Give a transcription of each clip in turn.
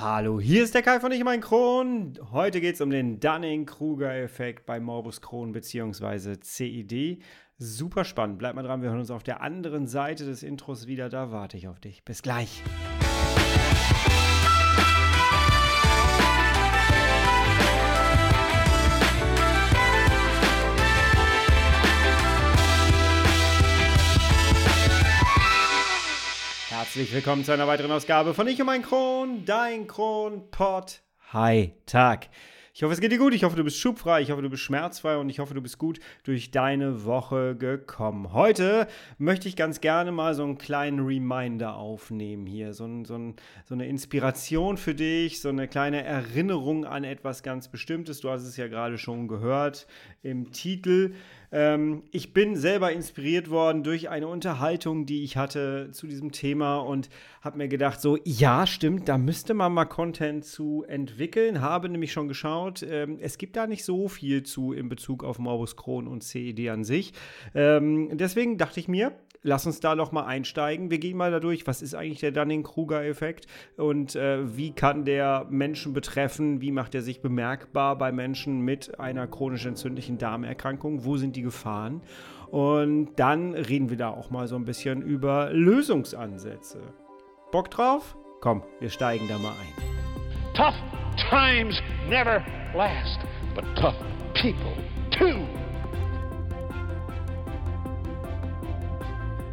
Hallo, hier ist der Kai von Ich mein Kron. Heute geht es um den Dunning-Kruger-Effekt bei Morbus Crohn bzw. CID. Super spannend. Bleib mal dran, wir hören uns auf der anderen Seite des Intros wieder. Da warte ich auf dich. Bis gleich. Herzlich willkommen zu einer weiteren Ausgabe von Ich und mein Kron, dein Kronpott. Hi, Tag. Ich hoffe, es geht dir gut. Ich hoffe, du bist schubfrei. Ich hoffe, du bist schmerzfrei und ich hoffe, du bist gut durch deine Woche gekommen. Heute möchte ich ganz gerne mal so einen kleinen Reminder aufnehmen hier. So, ein, so, ein, so eine Inspiration für dich, so eine kleine Erinnerung an etwas ganz Bestimmtes. Du hast es ja gerade schon gehört im Titel. Ähm, ich bin selber inspiriert worden durch eine Unterhaltung, die ich hatte zu diesem Thema und habe mir gedacht, so, ja, stimmt, da müsste man mal Content zu entwickeln. Habe nämlich schon geschaut, ähm, es gibt da nicht so viel zu in Bezug auf Morbus Crohn und CED an sich. Ähm, deswegen dachte ich mir, lass uns da noch mal einsteigen. Wir gehen mal dadurch, was ist eigentlich der Dunning-Kruger-Effekt und äh, wie kann der Menschen betreffen? Wie macht er sich bemerkbar bei Menschen mit einer chronisch entzündlichen Darmerkrankung? Wo sind die Gefahren? Und dann reden wir da auch mal so ein bisschen über Lösungsansätze. Bock drauf? Komm, wir steigen da mal ein. Tough times never last, but tough people too.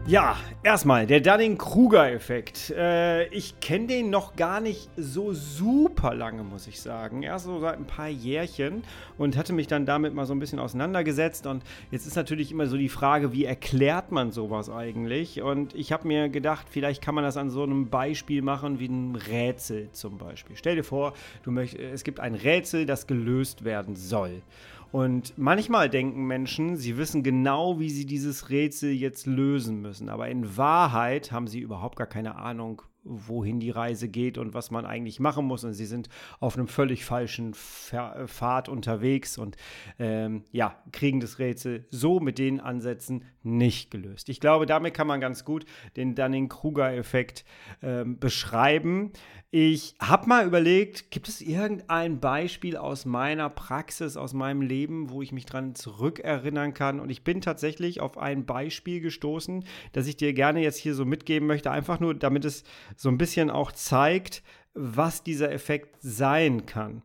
Ja, erstmal der Dunning-Kruger-Effekt. Äh, ich kenne den noch gar nicht so super lange, muss ich sagen. Erst so seit ein paar Jährchen und hatte mich dann damit mal so ein bisschen auseinandergesetzt. Und jetzt ist natürlich immer so die Frage, wie erklärt man sowas eigentlich? Und ich habe mir gedacht, vielleicht kann man das an so einem Beispiel machen wie ein Rätsel zum Beispiel. Stell dir vor, du möcht, es gibt ein Rätsel, das gelöst werden soll. Und manchmal denken Menschen, sie wissen genau, wie sie dieses Rätsel jetzt lösen müssen. Aber in Wahrheit haben sie überhaupt gar keine Ahnung, wohin die Reise geht und was man eigentlich machen muss. Und sie sind auf einem völlig falschen Pfad unterwegs und ähm, ja, kriegen das Rätsel so mit den Ansätzen nicht gelöst. Ich glaube, damit kann man ganz gut den Dunning-Kruger-Effekt ähm, beschreiben. Ich habe mal überlegt, gibt es irgendein Beispiel aus meiner Praxis, aus meinem Leben, wo ich mich dran zurückerinnern kann? Und ich bin tatsächlich auf ein Beispiel gestoßen, das ich dir gerne jetzt hier so mitgeben möchte, einfach nur, damit es so ein bisschen auch zeigt, was dieser Effekt sein kann.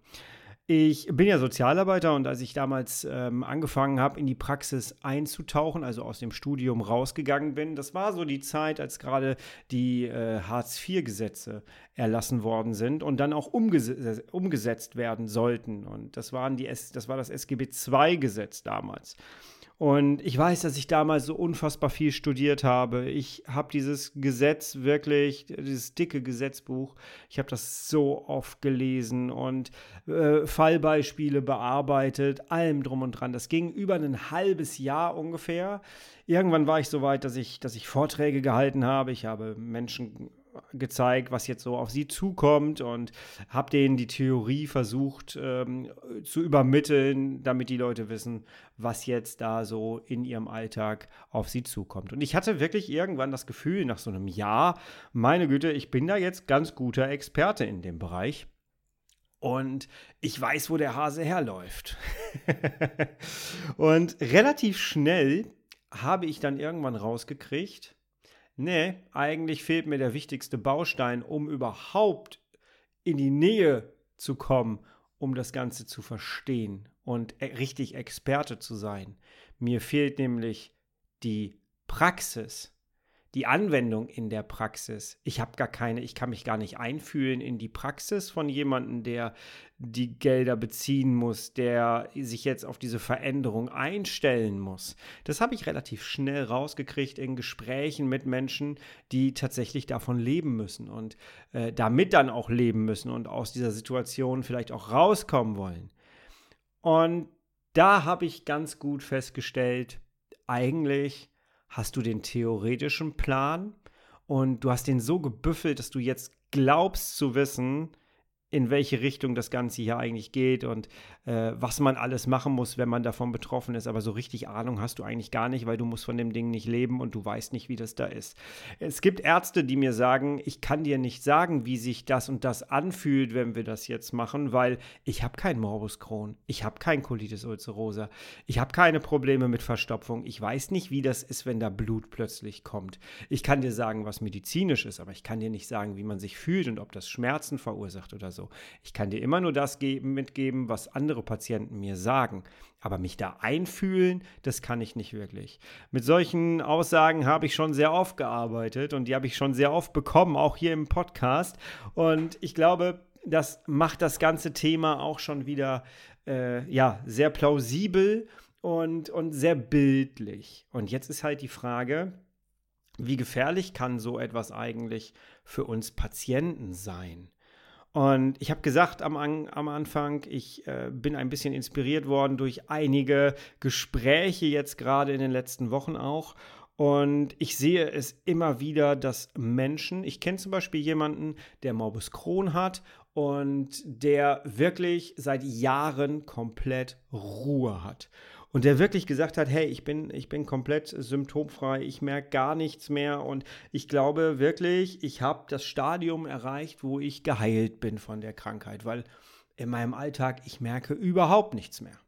Ich bin ja Sozialarbeiter und als ich damals ähm, angefangen habe, in die Praxis einzutauchen, also aus dem Studium rausgegangen bin, das war so die Zeit, als gerade die äh, Hartz-IV-Gesetze erlassen worden sind und dann auch umges umgesetzt werden sollten. Und das, waren die S das war das SGB II-Gesetz damals. Und ich weiß, dass ich damals so unfassbar viel studiert habe. Ich habe dieses Gesetz wirklich, dieses dicke Gesetzbuch, ich habe das so oft gelesen und äh, Fallbeispiele bearbeitet, allem drum und dran. Das ging über ein halbes Jahr ungefähr. Irgendwann war ich so weit, dass ich, dass ich Vorträge gehalten habe. Ich habe Menschen gezeigt, was jetzt so auf sie zukommt und habe denen die Theorie versucht ähm, zu übermitteln, damit die Leute wissen, was jetzt da so in ihrem Alltag auf sie zukommt. Und ich hatte wirklich irgendwann das Gefühl, nach so einem Jahr, meine Güte, ich bin da jetzt ganz guter Experte in dem Bereich. Und ich weiß, wo der Hase herläuft. und relativ schnell habe ich dann irgendwann rausgekriegt, nee, eigentlich fehlt mir der wichtigste Baustein, um überhaupt in die Nähe zu kommen, um das Ganze zu verstehen und e-, richtig Experte zu sein. Mir fehlt nämlich die Praxis die Anwendung in der Praxis. Ich habe gar keine, ich kann mich gar nicht einfühlen in die Praxis von jemandem, der die Gelder beziehen muss, der sich jetzt auf diese Veränderung einstellen muss. Das habe ich relativ schnell rausgekriegt in Gesprächen mit Menschen, die tatsächlich davon leben müssen und äh, damit dann auch leben müssen und aus dieser Situation vielleicht auch rauskommen wollen. Und da habe ich ganz gut festgestellt, eigentlich hast du den theoretischen Plan und du hast den so gebüffelt, dass du jetzt glaubst zu wissen, in welche Richtung das Ganze hier eigentlich geht und äh, was man alles machen muss, wenn man davon betroffen ist. Aber so richtig Ahnung hast du eigentlich gar nicht, weil du musst von dem Ding nicht leben und du weißt nicht, wie das da ist. Es gibt Ärzte, die mir sagen, ich kann dir nicht sagen, wie sich das und das anfühlt, wenn wir das jetzt machen, weil ich habe keinen Morbus Crohn, ich habe kein Colitis ulcerosa, ich habe keine Probleme mit Verstopfung, ich weiß nicht, wie das ist, wenn da Blut plötzlich kommt. Ich kann dir sagen, was medizinisch ist, aber ich kann dir nicht sagen, wie man sich fühlt und ob das Schmerzen verursacht oder so so. Ich kann dir immer nur das geben, mitgeben, was andere Patienten mir sagen. Aber mich da einfühlen, das kann ich nicht wirklich. Mit solchen Aussagen habe ich schon sehr oft gearbeitet und die habe ich schon sehr oft bekommen, auch hier im Podcast. Und ich glaube, das macht das ganze Thema auch schon wieder äh, ja, sehr plausibel und, und sehr bildlich. Und jetzt ist halt die Frage, wie gefährlich kann so etwas eigentlich für uns Patienten sein? Und ich habe gesagt am, am Anfang, ich äh, bin ein bisschen inspiriert worden durch einige Gespräche jetzt gerade in den letzten Wochen auch. Und ich sehe es immer wieder, dass Menschen, ich kenne zum Beispiel jemanden, der Morbus Crohn hat und der wirklich seit Jahren komplett Ruhe hat und der wirklich gesagt hat, hey, ich bin, ich bin komplett symptomfrei, ich merke gar nichts mehr. Und ich glaube wirklich, ich habe das Stadium erreicht, wo ich geheilt bin von der Krankheit, weil in meinem Alltag ich merke überhaupt nichts mehr.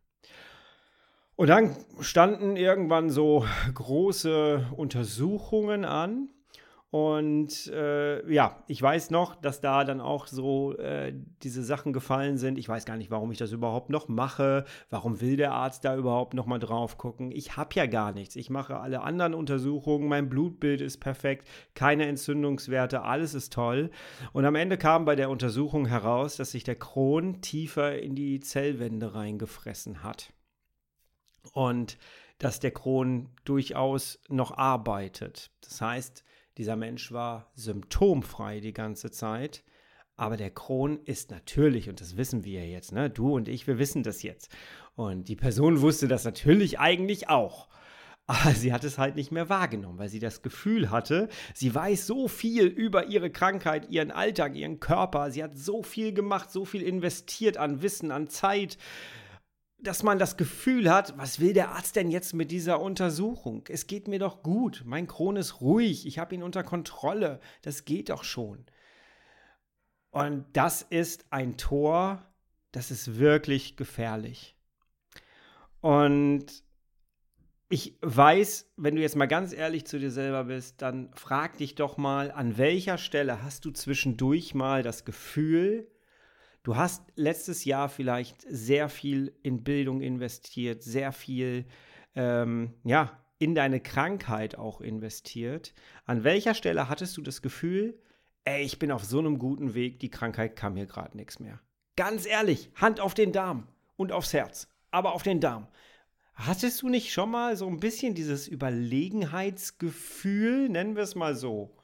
Und dann standen irgendwann so große Untersuchungen an und äh, ja, ich weiß noch, dass da dann auch so äh, diese Sachen gefallen sind. Ich weiß gar nicht, warum ich das überhaupt noch mache. Warum will der Arzt da überhaupt noch mal drauf gucken? Ich habe ja gar nichts. Ich mache alle anderen Untersuchungen. Mein Blutbild ist perfekt. Keine Entzündungswerte. Alles ist toll. Und am Ende kam bei der Untersuchung heraus, dass sich der Kron tiefer in die Zellwände reingefressen hat. Und dass der Kron durchaus noch arbeitet. Das heißt, dieser Mensch war symptomfrei die ganze Zeit. Aber der Kron ist natürlich, und das wissen wir jetzt, ne? du und ich, wir wissen das jetzt. Und die Person wusste das natürlich eigentlich auch. Aber sie hat es halt nicht mehr wahrgenommen, weil sie das Gefühl hatte, sie weiß so viel über ihre Krankheit, ihren Alltag, ihren Körper. Sie hat so viel gemacht, so viel investiert an Wissen, an Zeit, dass man das Gefühl hat, was will der Arzt denn jetzt mit dieser Untersuchung? Es geht mir doch gut, mein Kron ist ruhig, ich habe ihn unter Kontrolle, das geht doch schon. Und das ist ein Tor, das ist wirklich gefährlich. Und ich weiß, wenn du jetzt mal ganz ehrlich zu dir selber bist, dann frag dich doch mal, an welcher Stelle hast du zwischendurch mal das Gefühl, Du hast letztes Jahr vielleicht sehr viel in Bildung investiert, sehr viel, ähm, ja, in deine Krankheit auch investiert. An welcher Stelle hattest du das Gefühl, ey, ich bin auf so einem guten Weg, die Krankheit kam mir gerade nichts mehr? Ganz ehrlich, Hand auf den Darm und aufs Herz, aber auf den Darm. Hattest du nicht schon mal so ein bisschen dieses Überlegenheitsgefühl, nennen wir es mal so?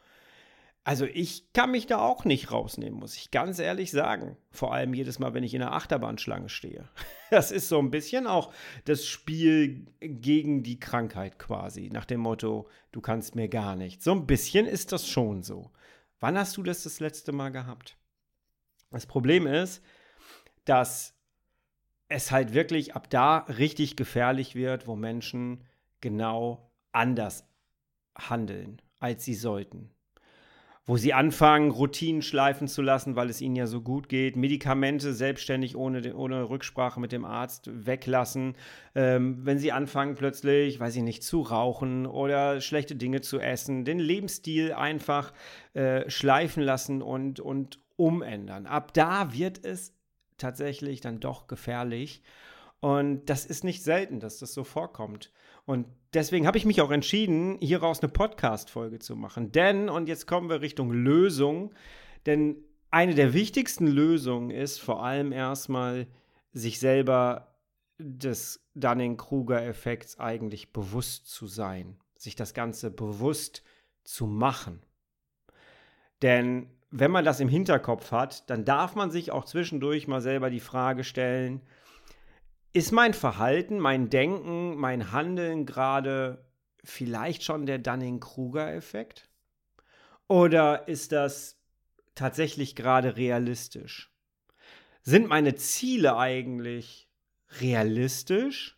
Also ich kann mich da auch nicht rausnehmen, muss ich ganz ehrlich sagen. Vor allem jedes Mal, wenn ich in der Achterbahnschlange stehe. Das ist so ein bisschen auch das Spiel gegen die Krankheit quasi. Nach dem Motto, du kannst mir gar nichts. So ein bisschen ist das schon so. Wann hast du das das letzte Mal gehabt? Das Problem ist, dass es halt wirklich ab da richtig gefährlich wird, wo Menschen genau anders handeln, als sie sollten wo sie anfangen, Routinen schleifen zu lassen, weil es ihnen ja so gut geht, Medikamente selbstständig ohne, ohne Rücksprache mit dem Arzt weglassen, ähm, wenn sie anfangen plötzlich, weiß ich nicht, zu rauchen oder schlechte Dinge zu essen, den Lebensstil einfach äh, schleifen lassen und, und umändern. Ab da wird es tatsächlich dann doch gefährlich. Und das ist nicht selten, dass das so vorkommt. Und deswegen habe ich mich auch entschieden, hieraus eine Podcast-Folge zu machen. Denn, und jetzt kommen wir Richtung Lösung, denn eine der wichtigsten Lösungen ist vor allem erstmal, sich selber des Dunning-Kruger-Effekts eigentlich bewusst zu sein, sich das Ganze bewusst zu machen. Denn wenn man das im Hinterkopf hat, dann darf man sich auch zwischendurch mal selber die Frage stellen, ist mein Verhalten, mein Denken, mein Handeln gerade vielleicht schon der Dunning-Kruger-Effekt? Oder ist das tatsächlich gerade realistisch? Sind meine Ziele eigentlich realistisch?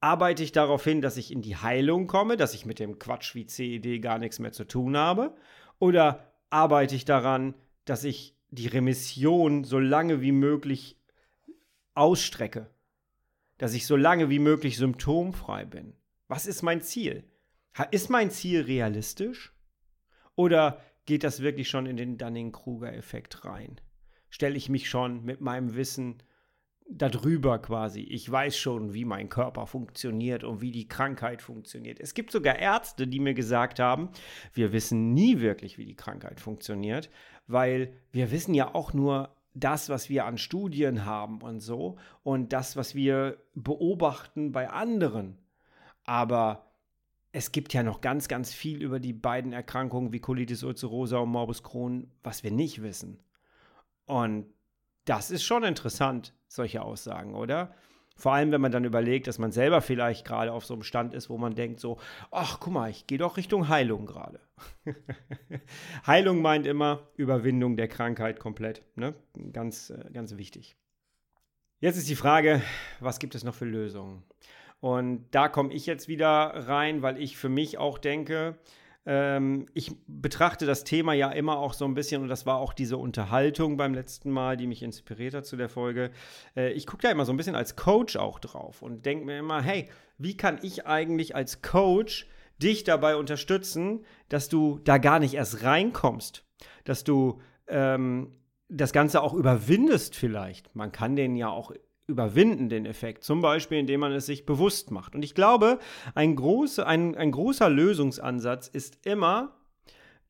Arbeite ich darauf hin, dass ich in die Heilung komme, dass ich mit dem Quatsch wie CED gar nichts mehr zu tun habe? Oder arbeite ich daran, dass ich die Remission so lange wie möglich ausstrecke? Dass ich so lange wie möglich symptomfrei bin? Was ist mein Ziel? Ist mein Ziel realistisch? Oder geht das wirklich schon in den Dunning-Kruger-Effekt rein? Stelle ich mich schon mit meinem Wissen darüber quasi. Ich weiß schon, wie mein Körper funktioniert und wie die Krankheit funktioniert. Es gibt sogar Ärzte, die mir gesagt haben, wir wissen nie wirklich, wie die Krankheit funktioniert, weil wir wissen ja auch nur das, was wir an Studien haben und so und das, was wir beobachten bei anderen. Aber es gibt ja noch ganz, ganz viel über die beiden Erkrankungen wie Colitis ulcerosa und Morbus Crohn, was wir nicht wissen. Und das ist schon interessant, solche Aussagen, oder? Vor allem, wenn man dann überlegt, dass man selber vielleicht gerade auf so einem Stand ist, wo man denkt so, ach, guck mal, ich gehe doch Richtung Heilung gerade. Heilung meint immer Überwindung der Krankheit komplett. Ne? Ganz, äh, ganz wichtig. Jetzt ist die Frage, was gibt es noch für Lösungen? Und da komme ich jetzt wieder rein, weil ich für mich auch denke, ähm, ich betrachte das Thema ja immer auch so ein bisschen, und das war auch diese Unterhaltung beim letzten Mal, die mich inspiriert hat zu der Folge. Äh, ich gucke da immer so ein bisschen als Coach auch drauf und denke mir immer, hey, wie kann ich eigentlich als Coach dich dabei unterstützen, dass du da gar nicht erst reinkommst, dass du ähm, das Ganze auch überwindest vielleicht. Man kann den ja auch überwinden, den Effekt. Zum Beispiel, indem man es sich bewusst macht. Und ich glaube, ein, große, ein, ein großer Lösungsansatz ist immer,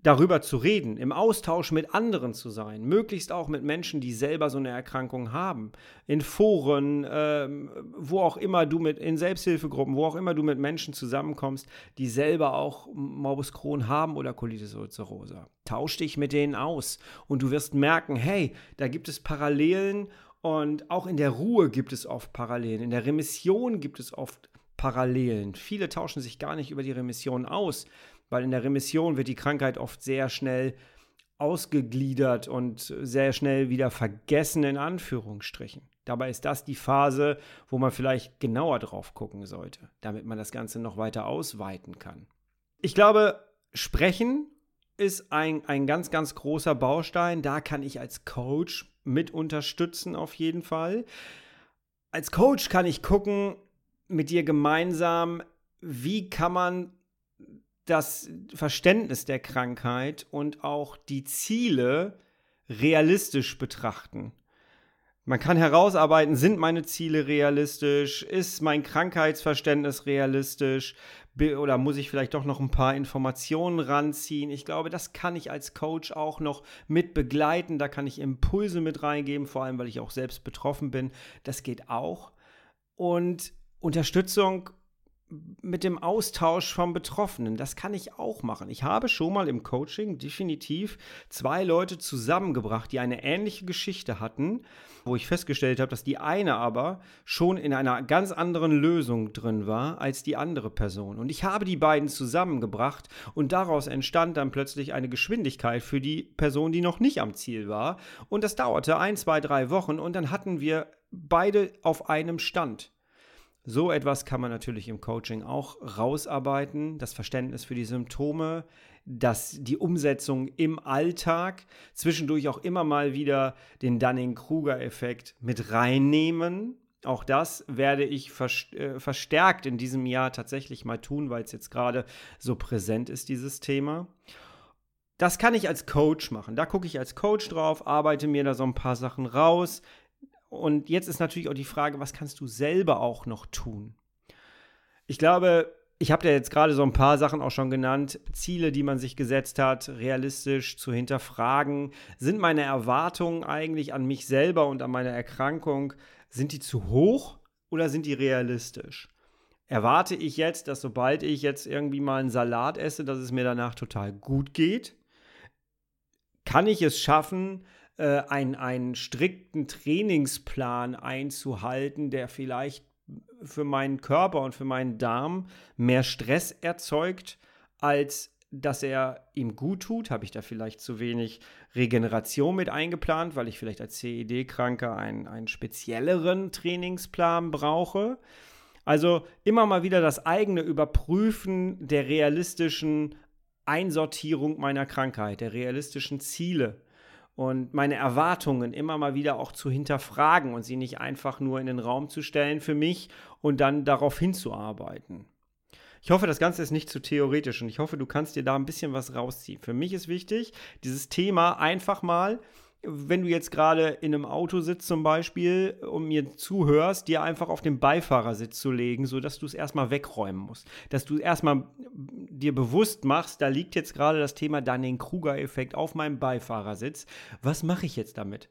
darüber zu reden, im Austausch mit anderen zu sein, möglichst auch mit Menschen, die selber so eine Erkrankung haben, in Foren, äh, wo auch immer du mit, in Selbsthilfegruppen, wo auch immer du mit Menschen zusammenkommst, die selber auch Morbus Crohn haben oder Colitis ulcerosa. Tausch dich mit denen aus und du wirst merken, hey, da gibt es Parallelen und auch in der Ruhe gibt es oft Parallelen. In der Remission gibt es oft Parallelen. Viele tauschen sich gar nicht über die Remission aus, weil in der Remission wird die Krankheit oft sehr schnell ausgegliedert und sehr schnell wieder vergessen in Anführungsstrichen. Dabei ist das die Phase, wo man vielleicht genauer drauf gucken sollte, damit man das Ganze noch weiter ausweiten kann. Ich glaube, sprechen ist ein, ein ganz, ganz großer Baustein. Da kann ich als Coach mit unterstützen auf jeden Fall. Als Coach kann ich gucken mit dir gemeinsam, wie kann man das Verständnis der Krankheit und auch die Ziele realistisch betrachten. Man kann herausarbeiten, sind meine Ziele realistisch? Ist mein Krankheitsverständnis realistisch? Oder muss ich vielleicht doch noch ein paar Informationen ranziehen? Ich glaube, das kann ich als Coach auch noch mit begleiten. Da kann ich Impulse mit reingeben, vor allem weil ich auch selbst betroffen bin. Das geht auch. Und Unterstützung mit dem Austausch vom Betroffenen. Das kann ich auch machen. Ich habe schon mal im Coaching definitiv zwei Leute zusammengebracht, die eine ähnliche Geschichte hatten, wo ich festgestellt habe, dass die eine aber schon in einer ganz anderen Lösung drin war als die andere Person. Und ich habe die beiden zusammengebracht und daraus entstand dann plötzlich eine Geschwindigkeit für die Person, die noch nicht am Ziel war. Und das dauerte ein, zwei, drei Wochen und dann hatten wir beide auf einem Stand. So etwas kann man natürlich im Coaching auch rausarbeiten, das Verständnis für die Symptome, das, die Umsetzung im Alltag, zwischendurch auch immer mal wieder den Dunning-Kruger-Effekt mit reinnehmen. Auch das werde ich äh, verstärkt in diesem Jahr tatsächlich mal tun, weil es jetzt gerade so präsent ist, dieses Thema. Das kann ich als Coach machen. Da gucke ich als Coach drauf, arbeite mir da so ein paar Sachen raus, und jetzt ist natürlich auch die Frage, was kannst du selber auch noch tun? Ich glaube, ich habe ja jetzt gerade so ein paar Sachen auch schon genannt. Ziele, die man sich gesetzt hat, realistisch zu hinterfragen. Sind meine Erwartungen eigentlich an mich selber und an meine Erkrankung, sind die zu hoch oder sind die realistisch? Erwarte ich jetzt, dass sobald ich jetzt irgendwie mal einen Salat esse, dass es mir danach total gut geht? Kann ich es schaffen, äh, einen, einen strikten Trainingsplan einzuhalten, der vielleicht für meinen Körper und für meinen Darm mehr Stress erzeugt, als dass er ihm gut tut? Habe ich da vielleicht zu wenig Regeneration mit eingeplant, weil ich vielleicht als CED-Kranker einen, einen spezielleren Trainingsplan brauche? Also immer mal wieder das eigene Überprüfen der realistischen Einsortierung meiner Krankheit, der realistischen Ziele und meine Erwartungen immer mal wieder auch zu hinterfragen und sie nicht einfach nur in den Raum zu stellen für mich und dann darauf hinzuarbeiten. Ich hoffe, das Ganze ist nicht zu theoretisch und ich hoffe, du kannst dir da ein bisschen was rausziehen. Für mich ist wichtig, dieses Thema einfach mal wenn du jetzt gerade in einem Auto sitzt zum Beispiel und mir zuhörst, dir einfach auf den Beifahrersitz zu legen, sodass du es erstmal wegräumen musst. Dass du erstmal dir bewusst machst, da liegt jetzt gerade das Thema Dunning-Kruger-Effekt auf meinem Beifahrersitz. Was mache ich jetzt damit?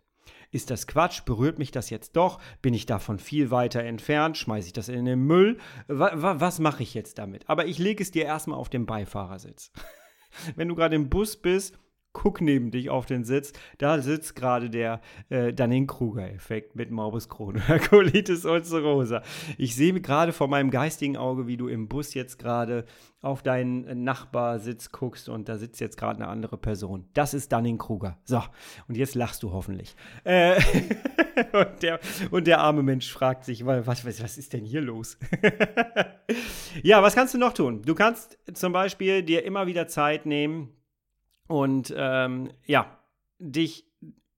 Ist das Quatsch? Berührt mich das jetzt doch? Bin ich davon viel weiter entfernt? Schmeiße ich das in den Müll? Was, was mache ich jetzt damit? Aber ich lege es dir erstmal auf den Beifahrersitz. Wenn du gerade im Bus bist, guck neben dich auf den Sitz. Da sitzt gerade der äh, Dunning-Kruger-Effekt mit Morbus Crohn Colitis ulcerosa. Ich sehe gerade vor meinem geistigen Auge, wie du im Bus jetzt gerade auf deinen Nachbarsitz guckst und da sitzt jetzt gerade eine andere Person. Das ist Dunning-Kruger. So, und jetzt lachst du hoffentlich. Äh, und, der, und der arme Mensch fragt sich, was, was, was ist denn hier los? ja, was kannst du noch tun? Du kannst zum Beispiel dir immer wieder Zeit nehmen, und ähm, ja, dich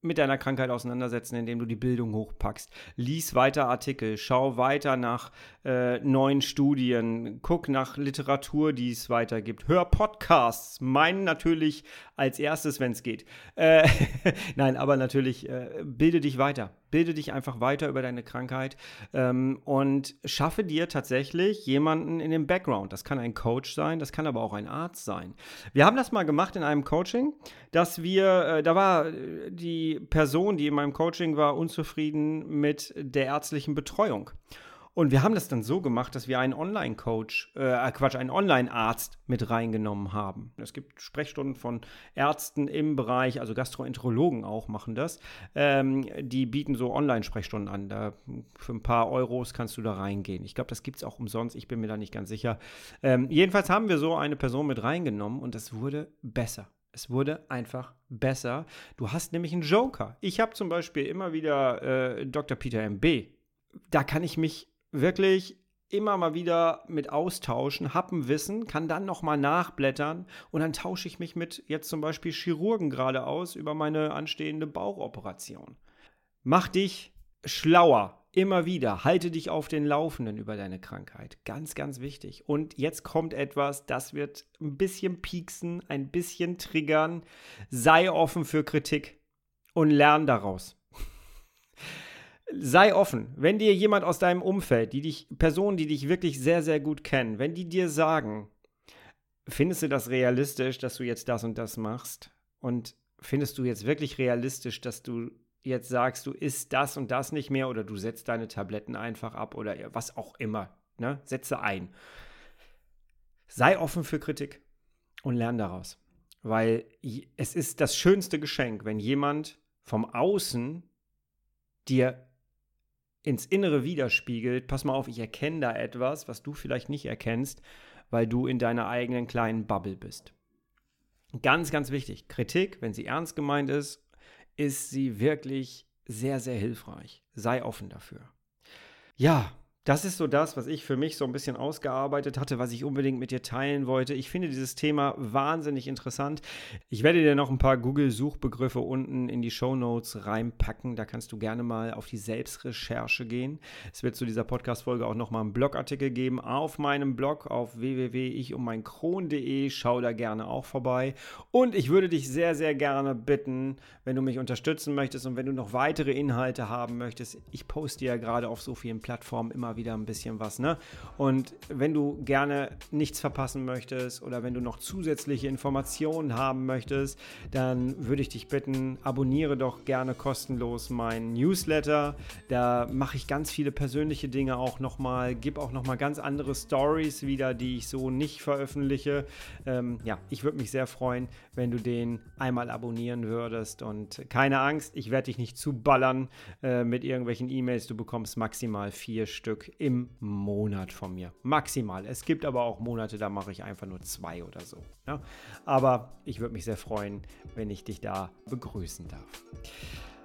mit deiner Krankheit auseinandersetzen, indem du die Bildung hochpackst. Lies weiter Artikel, schau weiter nach äh, neuen Studien, guck nach Literatur, die es weiter gibt. Hör Podcasts, meinen natürlich als erstes, wenn es geht. Äh, Nein, aber natürlich äh, bilde dich weiter. Bilde dich einfach weiter über deine Krankheit ähm, und schaffe dir tatsächlich jemanden in dem Background. Das kann ein Coach sein, das kann aber auch ein Arzt sein. Wir haben das mal gemacht in einem Coaching, dass wir, äh, da war äh, die Person, die in meinem Coaching war, unzufrieden mit der ärztlichen Betreuung. Und wir haben das dann so gemacht, dass wir einen Online-Coach, äh, Quatsch, einen Online-Arzt mit reingenommen haben. Es gibt Sprechstunden von Ärzten im Bereich, also Gastroenterologen auch machen das. Ähm, die bieten so Online-Sprechstunden an. Da, für ein paar Euros kannst du da reingehen. Ich glaube, das gibt es auch umsonst. Ich bin mir da nicht ganz sicher. Ähm, jedenfalls haben wir so eine Person mit reingenommen und es wurde besser. Es wurde einfach besser. Du hast nämlich einen Joker. Ich habe zum Beispiel immer wieder äh, Dr. Peter MB. Da kann ich mich wirklich immer mal wieder mit austauschen, ein Wissen, kann dann nochmal nachblättern und dann tausche ich mich mit jetzt zum Beispiel Chirurgen gerade aus über meine anstehende Bauchoperation. Mach dich schlauer. Immer wieder, halte dich auf den Laufenden über deine Krankheit. Ganz, ganz wichtig. Und jetzt kommt etwas, das wird ein bisschen pieksen, ein bisschen triggern. Sei offen für Kritik und lern daraus sei offen. Wenn dir jemand aus deinem Umfeld, die dich, Personen, die dich wirklich sehr, sehr gut kennen, wenn die dir sagen, findest du das realistisch, dass du jetzt das und das machst? Und findest du jetzt wirklich realistisch, dass du jetzt sagst, du isst das und das nicht mehr oder du setzt deine Tabletten einfach ab oder was auch immer. Ne? Setze ein. Sei offen für Kritik und lern daraus. Weil es ist das schönste Geschenk, wenn jemand vom Außen dir ins Innere widerspiegelt, pass mal auf, ich erkenne da etwas, was du vielleicht nicht erkennst, weil du in deiner eigenen kleinen Bubble bist. Ganz, ganz wichtig, Kritik, wenn sie ernst gemeint ist, ist sie wirklich sehr, sehr hilfreich. Sei offen dafür. Ja, das ist so das, was ich für mich so ein bisschen ausgearbeitet hatte, was ich unbedingt mit dir teilen wollte. Ich finde dieses Thema wahnsinnig interessant. Ich werde dir noch ein paar Google-Suchbegriffe unten in die Show Notes reinpacken. Da kannst du gerne mal auf die Selbstrecherche gehen. Es wird zu dieser Podcast-Folge auch nochmal einen Blogartikel geben auf meinem Blog auf www.ichummeinkron.de. Schau da gerne auch vorbei. Und ich würde dich sehr, sehr gerne bitten, wenn du mich unterstützen möchtest und wenn du noch weitere Inhalte haben möchtest. Ich poste ja gerade auf so vielen Plattformen immer wieder ein bisschen was. Ne? Und wenn du gerne nichts verpassen möchtest oder wenn du noch zusätzliche Informationen haben möchtest, dann würde ich dich bitten, abonniere doch gerne kostenlos meinen Newsletter. Da mache ich ganz viele persönliche Dinge auch nochmal, gebe auch nochmal ganz andere Stories wieder, die ich so nicht veröffentliche. Ähm, ja, ich würde mich sehr freuen, wenn du den einmal abonnieren würdest. Und keine Angst, ich werde dich nicht zuballern äh, mit irgendwelchen E-Mails. Du bekommst maximal vier Stück im Monat von mir. Maximal. Es gibt aber auch Monate, da mache ich einfach nur zwei oder so. Ne? Aber ich würde mich sehr freuen, wenn ich dich da begrüßen darf.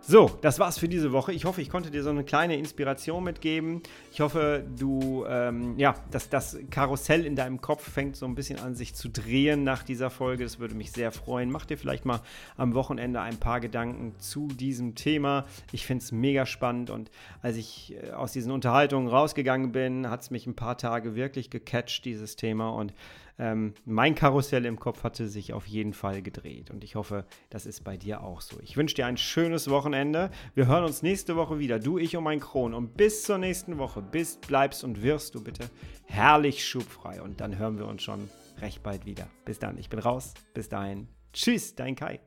So, das war's für diese Woche. Ich hoffe, ich konnte dir so eine kleine Inspiration mitgeben. Ich hoffe, du, ähm, ja, dass das Karussell in deinem Kopf fängt so ein bisschen an sich zu drehen nach dieser Folge. Das würde mich sehr freuen. Mach dir vielleicht mal am Wochenende ein paar Gedanken zu diesem Thema. Ich finde es mega spannend und als ich äh, aus diesen Unterhaltungen rausgegangen bin, hat es mich ein paar Tage wirklich gecatcht, dieses Thema. Und ähm, mein Karussell im Kopf hatte sich auf jeden Fall gedreht und ich hoffe, das ist bei dir auch so. Ich wünsche dir ein schönes Wochenende. Wir hören uns nächste Woche wieder, du, ich und mein Kron. Und bis zur nächsten Woche bist, bleibst und wirst du bitte herrlich schubfrei. Und dann hören wir uns schon recht bald wieder. Bis dann, ich bin raus. Bis dahin. Tschüss, dein Kai.